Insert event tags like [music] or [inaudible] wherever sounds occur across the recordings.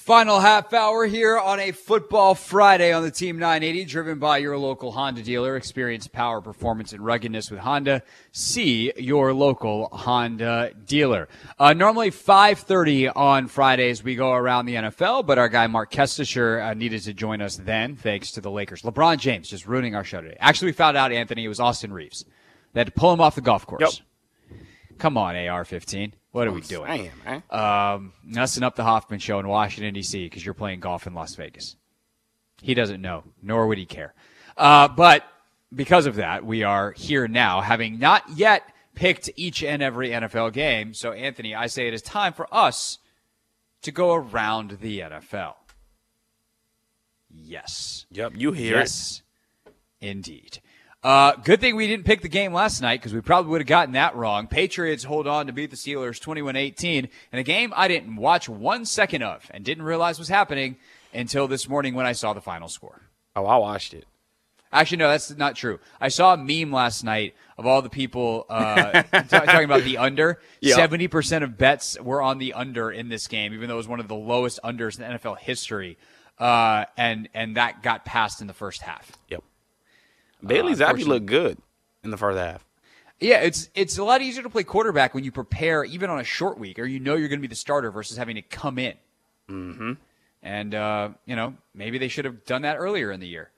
Final half hour here on a football Friday on the Team 980, driven by your local Honda dealer. Experience power, performance, and ruggedness with Honda. See your local Honda dealer. Uh, normally 5:30 on Fridays we go around the NFL, but our guy Mark Kestisher uh, needed to join us then, thanks to the Lakers. LeBron James just ruining our show today. Actually, we found out Anthony it was Austin Reaves. They had to pull him off the golf course. Yep. Come on, AR-15. What are we doing? Damn, man. um, messing up the Hoffman show in Washington D.C. because you're playing golf in Las Vegas. He doesn't know, nor would he care. Uh, but because of that, we are here now, having not yet picked each and every NFL game. So, Anthony, I say it is time for us to go around the NFL. Yes. Yep, you hear Yes, indeed. Uh, good thing we didn't pick the game last night because we probably would have gotten that wrong. Patriots hold on to beat the Steelers 21 18 in a game I didn't watch one second of and didn't realize was happening until this morning when I saw the final score. Oh, I watched it. Actually, no, that's not true. I saw a meme last night of all the people uh, [laughs] t- talking about the under. Yeah. Seventy percent of bets were on the under in this game, even though it was one of the lowest unders in NFL history, uh, and and that got passed in the first half. Yep. Bailey's Uh, actually looked good in the first half. Yeah, it's it's a lot easier to play quarterback when you prepare, even on a short week, or you know you're going to be the starter versus having to come in. Mm-hmm. And uh, you know maybe they should have done that earlier in the year.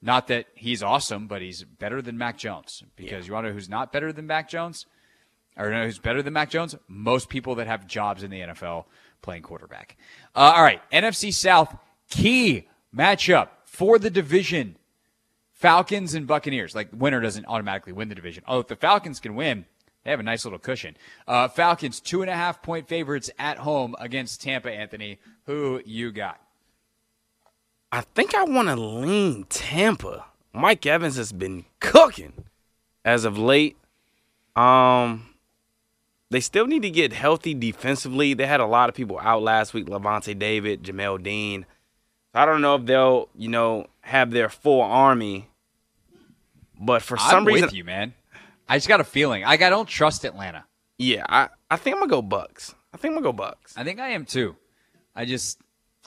Not that he's awesome, but he's better than Mac Jones. Because you want to know who's not better than Mac Jones, or no, who's better than Mac Jones? Most people that have jobs in the NFL playing quarterback. Uh, all right, NFC South key matchup for the division. Falcons and Buccaneers. Like winner doesn't automatically win the division. Oh, if the Falcons can win, they have a nice little cushion. Uh, Falcons two and a half point favorites at home against Tampa. Anthony, who you got? I think I want to lean Tampa. Mike Evans has been cooking as of late. Um, they still need to get healthy defensively. They had a lot of people out last week: Lavonte David, Jamel Dean. I don't know if they'll, you know, have their full army. But for some I'm reason, with you, man. I just got a feeling. Like I don't trust Atlanta. yeah, I, I think I'm gonna go Bucks. I think I'm gonna go Bucks. I think I am too. I just,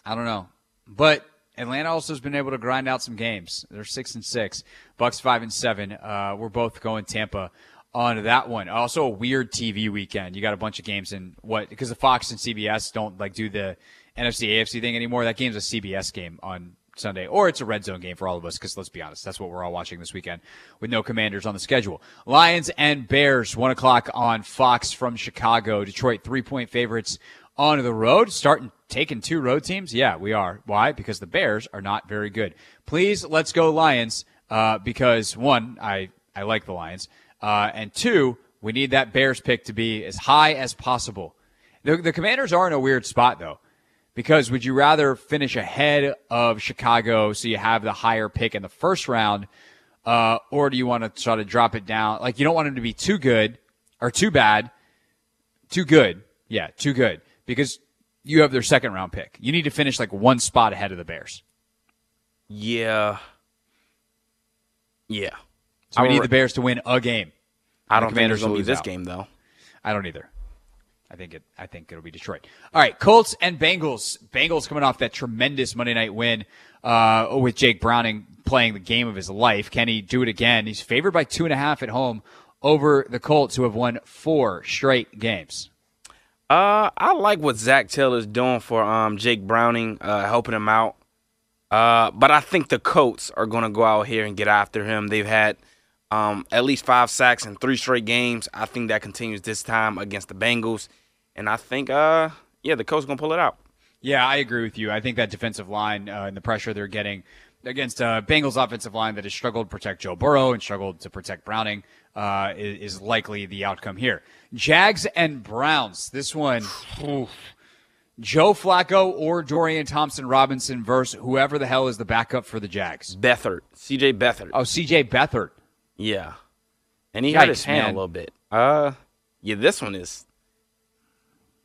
I don't know. But Atlanta also has been able to grind out some games. They're six and six. Bucks five and seven. Uh, we're both going Tampa on that one. Also a weird TV weekend. You got a bunch of games in what because the Fox and CBS don't like do the NFC AFC thing anymore. That game's a CBS game on Sunday, or it's a red zone game for all of us. Because let's be honest, that's what we're all watching this weekend with no Commanders on the schedule. Lions and Bears, one o'clock on Fox from Chicago. Detroit three point favorites on the road, starting taking two road teams. Yeah, we are. Why? Because the Bears are not very good. Please, let's go Lions. Uh, because one, I I like the Lions, uh, and two, we need that Bears pick to be as high as possible. The, the Commanders are in a weird spot though. Because would you rather finish ahead of Chicago so you have the higher pick in the first round, uh, or do you want to try to drop it down? Like you don't want them to be too good or too bad, too good. Yeah, too good because you have their second round pick. You need to finish like one spot ahead of the Bears. Yeah, yeah. So we I need would- the Bears to win a game. I don't think Commanders there's gonna will be lose this out. game though. I don't either. I think it. I think it'll be Detroit. All right, Colts and Bengals. Bengals coming off that tremendous Monday night win uh, with Jake Browning playing the game of his life. Can he do it again? He's favored by two and a half at home over the Colts, who have won four straight games. Uh, I like what Zac Taylor's doing for um Jake Browning, uh, helping him out. Uh, but I think the Colts are gonna go out here and get after him. They've had um at least five sacks in three straight games. I think that continues this time against the Bengals, and I think uh yeah the Colts gonna pull it out. Yeah, I agree with you. I think that defensive line uh, and the pressure they're getting against uh, Bengals offensive line that has struggled to protect Joe Burrow and struggled to protect Browning uh, is, is likely the outcome here. Jags and Browns. This one, oof. Joe Flacco or Dorian Thompson Robinson versus whoever the hell is the backup for the Jags. Beathard, C.J. Beathard, Oh, C.J. Beathard. yeah, and he had his hand man. a little bit. Uh, yeah, this one is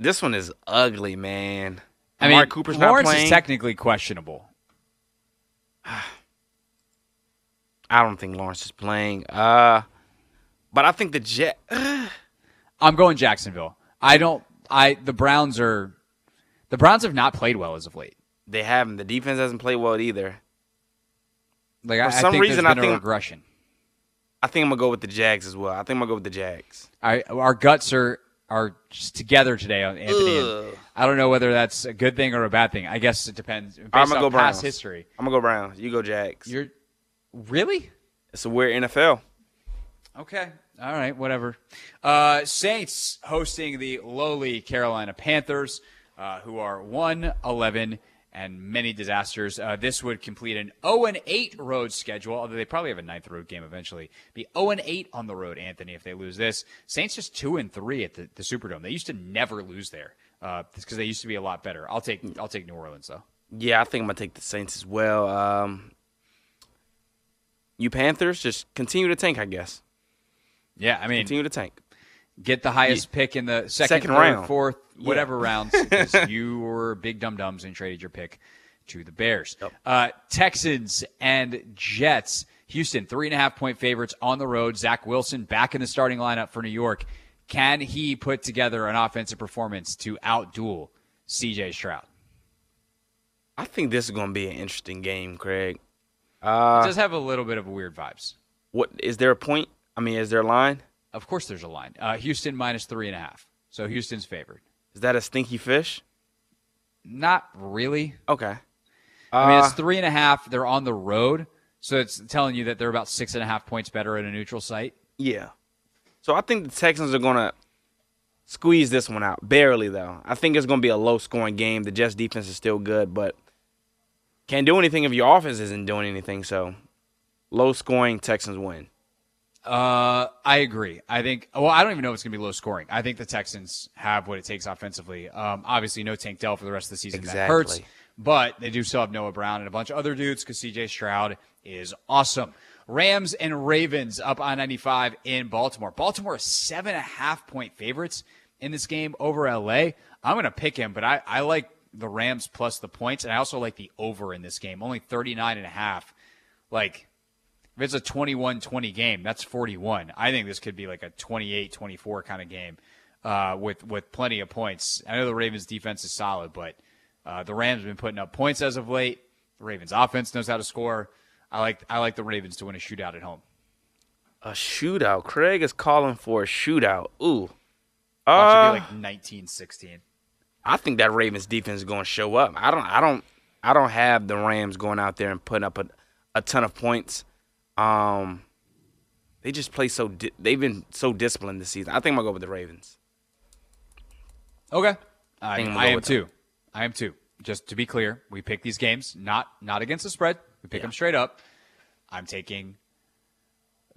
this one is ugly, man. I mean, Cooper's not Lawrence playing. is technically questionable. [sighs] I don't think Lawrence is playing. Uh, but I think the Jet. [sighs] I'm going Jacksonville. I don't. I the Browns are The Browns have not played well as of late. They haven't. The defense hasn't played well either. Like For I, some I think reason, there's I been a think- regression. I think I'm gonna go with the Jags as well. I think I'm gonna go with the Jags. I, our guts are are just together today on Anthony. and I don't know whether that's a good thing or a bad thing. I guess it depends based I'm gonna on go past Browns. history. I'm gonna go Browns. You go Jags. You're really it's a weird NFL. okay. All right, whatever. Uh, Saints hosting the lowly Carolina Panthers, uh, who are one eleven and many disasters. Uh, this would complete an 0 and 8 road schedule, although they probably have a ninth road game eventually. Be 0 and 8 on the road, Anthony, if they lose this. Saints just 2 and 3 at the, the Superdome. They used to never lose there because they used to be a lot better. I'll take I'll take New Orleans though. Yeah, I think I'm gonna take the Saints as well. Um, you Panthers just continue to tank, I guess. Yeah, I mean, Continue to tank. Get the highest pick in the second, Second third, round. fourth, Yeah. whatever [laughs] rounds, you were big dum dums and traded your pick to the Bears. Yep. Uh, Texans and Jets. Houston, three and a half point favorites on the road. Zach Wilson back in the starting lineup for New York. Can he put together an offensive performance to outduel CJ Stroud? I think this is gonna be an interesting game, Craig. It Uh, does have a little bit of weird vibes. what is there a point? I mean, is there a line? Of course, there's a line. Uh, Houston minus three and a half. So Houston's favored. Is that a stinky fish? Not really. Okay. I mean, Uh, it's three and a half. They're on the road, so it's telling you that they're about six and a half points better at a neutral site. Yeah. So I think the Texans are gonna squeeze this one out barely, though. I think it's gonna be a low scoring game. The Jets defense is still good, but can't do anything if your offense isn't doing anything. So low scoring Texans win. Uh, I agree. I think. Well, I don't even know if it's going to be low scoring. I think the Texans have what it takes offensively. Um, obviously, no Tank Dell for the rest of the season. That hurts. Exactly. But they do still have Noah Brown and a bunch of other dudes because CJ Stroud is awesome. Rams and Ravens up on 95 in Baltimore. Baltimore is seven and a half point favorites in this game over LA. I'm going to pick him, but I, I like the Rams plus the points, and I also like the over in this game. Only 39 and a half. Like, if it's a 21-20 game, that's 41. I think this could be like a 28-24 kind of game uh, with with plenty of points. I know the Ravens defense is solid, but uh, the Rams have been putting up points as of late. The Ravens offense knows how to score. I like I like the Ravens to win a shootout at home. A shootout. Craig is calling for a shootout. Ooh. Uh, it be like 19-16. I think that Ravens defense is going to show up. I don't. I don't. I don't have the Rams going out there and putting up a, a ton of points. Um, they just play so. Di- they've been so disciplined this season. I think I'm gonna go with the Ravens. Okay, I, I'm I am too. I am too. Just to be clear, we pick these games not not against the spread. We pick Yeah. them straight up. I'm taking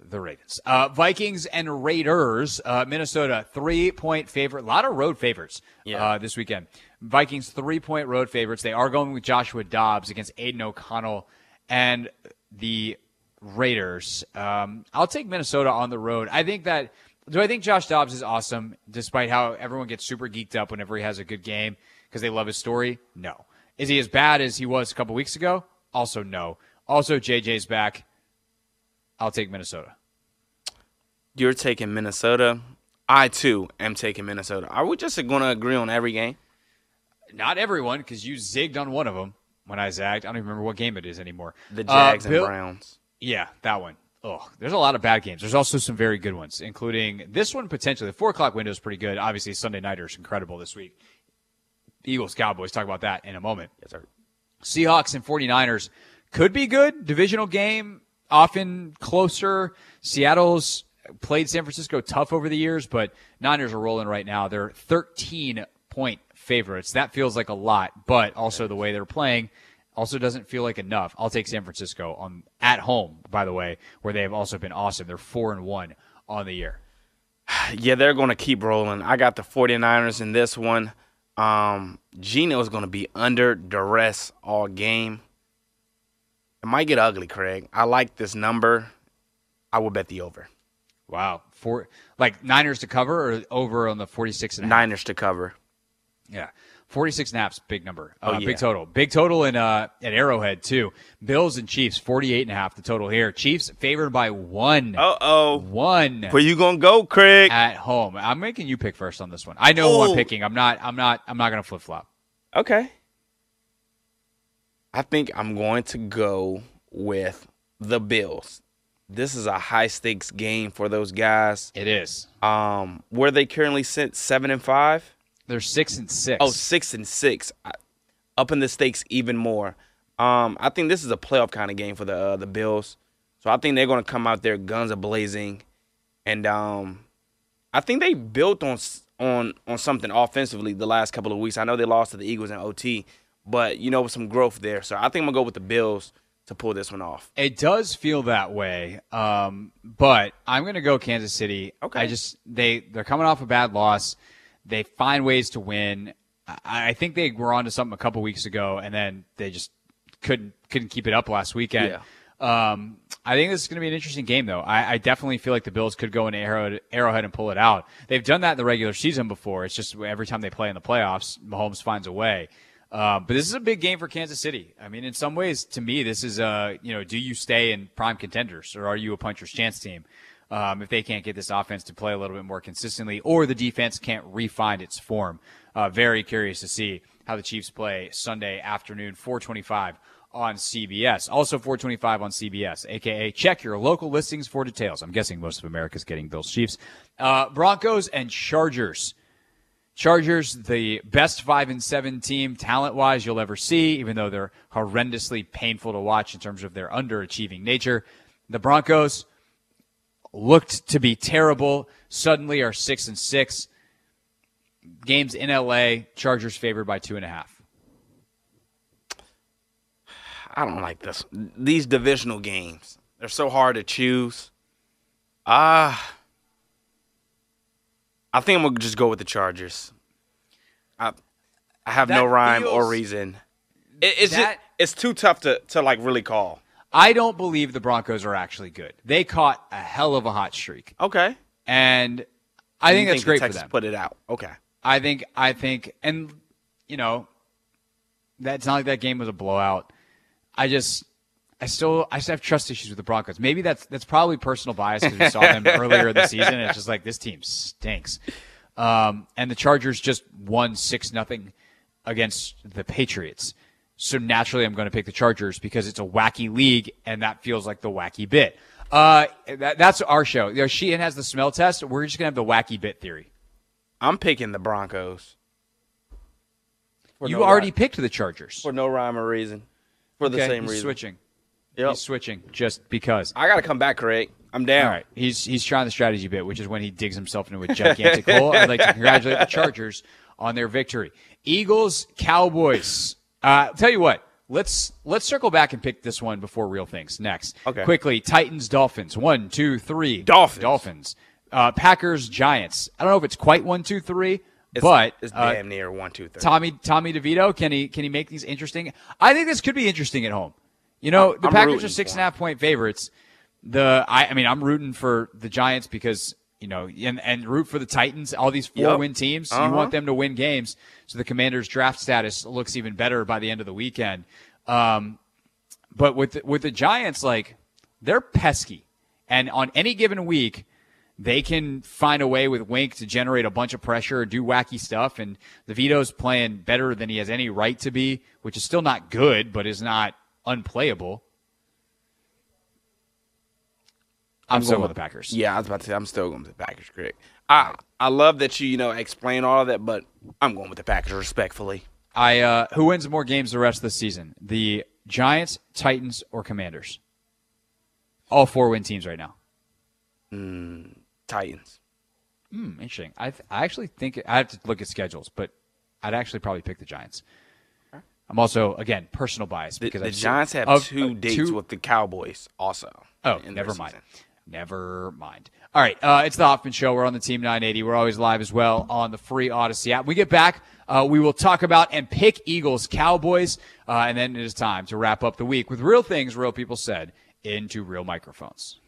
the Ravens. Uh, Vikings and Raiders. Uh, Minnesota three point favorite. A lot of road favorites Yeah. uh, this weekend. Vikings three point road favorites. They are going with Joshua Dobbs against Aidan O'Connell and the Raiders. Um, I'll take Minnesota on the road. I think that. Do I think Josh Dobbs is awesome, despite how everyone gets super geeked up whenever he has a good game because they love his story? No. Is he as bad as he was a couple weeks ago? Also, no. Also, JJ's back. I'll take Minnesota. You're taking Minnesota. I too am taking Minnesota. Are we just going to agree on every game? Not everyone, because you zigged on one of them when I zagged. I don't even remember what game it is anymore. The Uh, Jags and Browns. Yeah, that one. Oh, there's a lot of bad games. There's also some very good ones, including this one potentially. The four o'clock window is pretty good. Obviously, Sunday Nighter is incredible this week. Eagles, Cowboys, talk about that in a moment. Yes, sir. Seahawks and 49ers could be good. Divisional game, often closer. Seattle's played San Francisco tough over the years, but Niners are rolling right now. They're 13 point favorites. That feels like a lot, but also the way they're playing also doesn't feel like enough. I'll take San Francisco on at home, by the way, where they have also been awesome. They're 4 and 1 on the year. [sighs] Yeah, they're going to keep rolling. I got the 49ers in this one. Um, Geno is going to be under duress all game. It might get ugly, Craig. I like this number. I will bet the over. Wow. Four like Niners to cover or over on the 46 and a half? Niners to cover. Yeah. 46 and a half's big number. Uh, Oh, yeah. Big total. Big total in uh, at Arrowhead, too. Bills and Chiefs, 48 and a half the total here. Chiefs favored by one. Uh oh. One Where you gonna go, Craig? at home. I'm making you pick first on this one. I know who I'm Oh. picking. I'm not I'm not I'm not gonna flip flop. Okay. I think I'm going to go with the Bills. This is a high stakes game for those guys. It is. Um, where they currently sit seven and five. They're six and six. Oh, six and six, I- up in the stakes even more. Um, I think this is a playoff kind of game for the uh, the Bills. So I think they're going to come out there guns a blazing, and um, I think they built on on on something offensively the last couple of weeks. I know they lost to the Eagles in OT, but you know with some growth there. So I think I'm gonna go with the Bills to pull this one off. It does feel that way, um, but I'm going to go Kansas City. Okay. I just they they're coming off a bad loss. They find ways to win. I, I think they were onto something a couple weeks ago, and then they just couldn't couldn't keep it up last weekend. Um, I think this is going to be an interesting game, though. I, I definitely feel like the Bills could go into Arrowhead, Arrowhead and pull it out. They've done that in the regular season before. It's just every time they play in the playoffs, Mahomes finds a way. Um, but this is a big game for Kansas City. I mean, in some ways, to me, this is a you know, do you stay in prime contenders or are you a puncher's chance team? Um, if they can't get this offense to play a little bit more consistently, or the defense can't refine its form. Uh, very curious to see how the Chiefs play Sunday afternoon, 425 on CBS. Also 425 on CBS, aka check your local listings for details. I'm guessing most of America's getting Bills Chiefs. Uh, Broncos and Chargers. Chargers, the best five and seven team talent wise you'll ever see, even though they're horrendously painful to watch in terms of their underachieving nature. The Broncos looked to be terrible, suddenly are six and six. Games in LA, Chargers favored by two and a half. I don't like this. These divisional games, they're so hard to choose. Ah, I think I'm gonna just go with the Chargers. I, I have no That rhyme or feels- reason. It, it's just, that- it's too tough to to like really call. I don't believe the Broncos are actually good. They caught a hell of a hot streak, Okay, and I think that's the great for Texans them. Put it out. Okay. I think I think and you know that's not like that game was a blowout. I just I still I still have trust issues with the Broncos. Maybe that's that's probably personal bias because we saw them [laughs] earlier in the season. And it's just like this team stinks. Um, and the Chargers just won six nothing against the Patriots. So naturally, I'm going to pick the Chargers because it's a wacky league, and that feels like the wacky bit. Uh, that, that's our show. You know, Sheehan has the smell test. We're just going to have the wacky bit theory. I'm picking the Broncos. For You no already rhyme- picked the Chargers. for no rhyme or reason. For the Okay, same he's reason. switching. Yep. He's switching just because. I gotta come back, Craig. I'm down. All right, he's he's trying the strategy bit, which is when he digs himself into a gigantic hole. I'd like to congratulate the [laughs] Chargers on their victory. Eagles, Cowboys. Uh, tell you what, let's let's circle back and pick this one before real things next. Okay. quickly. Titans, Dolphins. One, two, three. Dolphins. Dolphins. Uh, Packers, Giants. I don't know if it's quite one, two, three, It's, but it's uh, damn near one, two, three. Tommy Tommy DeVito, can he can he make these interesting? I think this could be interesting at home. You know, I'm- the I'm Packers are six and a half point favorites. The I, I mean, I'm rooting for the Giants because you know, and and root for the Titans. All these four Yep. win teams, you Uh-huh. want them to win games, so the Commanders' draft status looks even better by the end of the weekend. Um, but with the, with the Giants, like they're pesky, and on any given week, they can find a way with Wink to generate a bunch of pressure or do wacky stuff. And DeVito's playing better than he has any right to be, which is still not good, but is not unplayable. I'm, still going with the Packers. Yeah, I was about to say I'm still going with the Packers, Craig. I I love that you you know explain all of that, but I'm going with the Packers respectfully. I uh, who wins more games the rest of the season? The Giants, Titans, or Commanders? All four win teams right now. Titans. Hmm, interesting. I th- I actually think I have to look at schedules, but I'd actually probably pick the Giants. I'm also again personal bias because the seen- Giants have of- two of dates two- with the Cowboys also. Oh, never mind. season. Never mind. All right, uh, it's the Hoffman Show. We're on the Team 980. We're always live as well on the free Audacy app. We get back, uh, we will talk about and pick Eagles, Cowboys, uh, and then it is time to wrap up the week with real things real people said into real microphones.